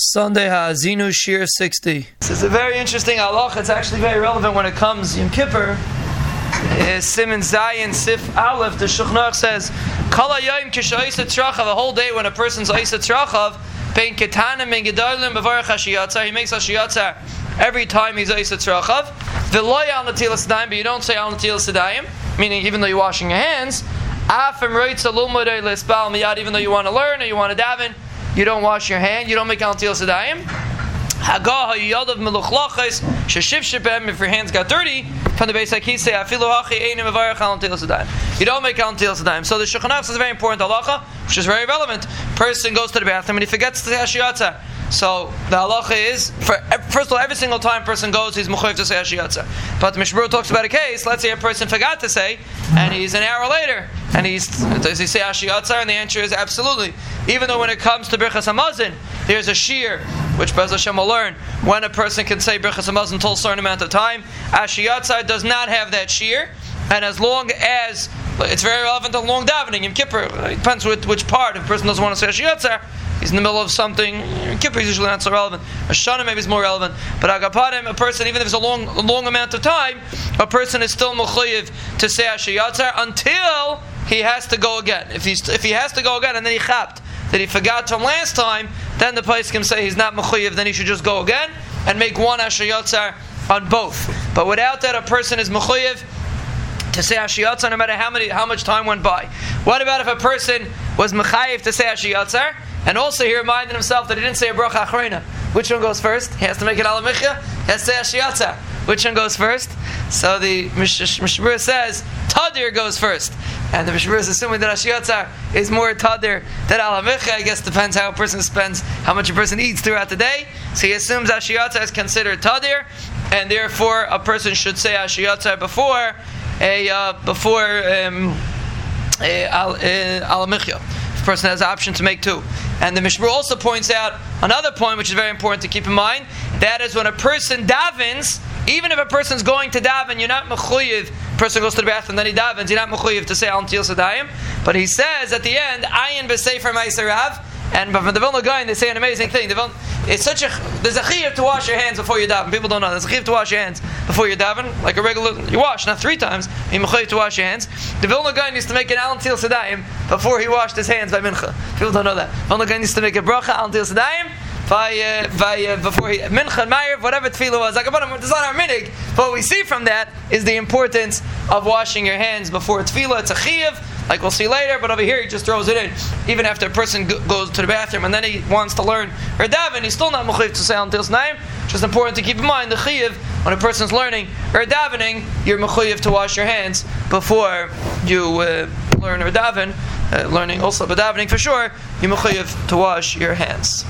Sunday Ha'azinu Shir 60. This is a very interesting halach. It's actually very relevant when it comes Yom Kippur. Uh, Simon Zayin Sif Aleph, the Shulchan says, Kala Yom Kishayis Trachav, a whole day when a person's Isa Trachav, Pein Ketanim and Gedalim Bavarach Hashiyatzar, he makes Hashiyatzar every time he's Isa Trachav. V'loy al Netilas Yadayim, but you don't say al Netilas Yadayim, meaning even though you're washing your hands, Afim Reitza Lumodei Lesbal Miyad, even though you want to learn or you want to daven, you don't wash your hand, you don't make al Netilas Yadayim. Hagah Yadav Meluchlachis Sheshiv Shebem. If your hands got dirty, from the base say, Afilu Hachi Einim Avarach Al You don't make Al Sadayim. So the Shulchan is very important halacha, which is very relevant. Person goes to the bathroom and he forgets say Hashiyatza. So the halacha is, for, first of all, every single time a person goes, he's mechayiv to say Hashiyatza. But the Mishmur talks about a case. Let's say a person forgot to say, and he's an hour later, and he's does he say Hashiyatza? And the answer is absolutely. Even though when it comes to Birchas Hamazon, there's a shear which Bez Hashem will learn when a person can say Birchas Hamazon until a certain amount of time. Hashiyatza does not have that shear, and as long as it's very relevant to long davening. in Kippur, uh, it depends which, which part. If a person doesn't want to say Hashiyatza, he's in the middle of something. In Kippur is usually not so relevant. Shana maybe is more relevant. But Agapadim, a person, even if it's a long, long amount of time, a person is still mechayiv to say Hashiyatza until he has to go again. If he's if he has to go again and then he chapped that he forgot from last time, then the place can say he's not mechuyev, then he should just go again and make one asher on both. But without that, a person is mechuyev to say asher no matter how many how much time went by. What about if a person was mechayev to say asher and also he reminded himself that he didn't say a bracha achrona? Which one goes first? He has to make it alamicha. He has to say asher Which one goes first? So the Mishmur says Tadir goes first. And the Mishmur is assuming that Ashiyatzar is more Tadir than Alamicha. I guess depends how a person spends, how much a person eats throughout the day. So he assumes Ashiyatzar is considered Tadir, and therefore a person should say Ashiyatzar before a uh, before um, a, al, Alamicha. The person has the option to make two. And the Mishmur also points out another point which is very important to keep in mind. That is when a person davens, even if a person's going to daven, you're not mechuyev. Person goes to the bathroom, then he davens. You're not mechuyev to say al sadayim. But he says at the end, ayin b'sefer ma'iserav. And from the Vilna Gaon, they say an amazing thing. The Vilna, it's such a there's a chiyuv to wash your hands before you daven. People don't know there's a chiyuv to wash your hands before you daven, like a regular you wash, not three times. You to wash your hands. The Vilna Gaon used to make an al sadayim before he washed his hands by mincha. People don't know that. Vilna Gaon used to make a bracha al sadayim by, uh, by, uh, before he, Mincha and Meir, whatever tefillah was, like, it's not our minig. But what we see from that is the importance of washing your hands before tefillah. It's a chiyav, like we'll see later, but over here he just throws it in. Even after a person goes to the bathroom and then he wants to learn or daven, he's still not mechayiv to say until name. Just important to keep in mind the chiyav when a person's learning or davening, you're mechayiv to wash your hands before you uh, learn or daven. Uh, learning also, but davening for sure, you're mechayiv to wash your hands.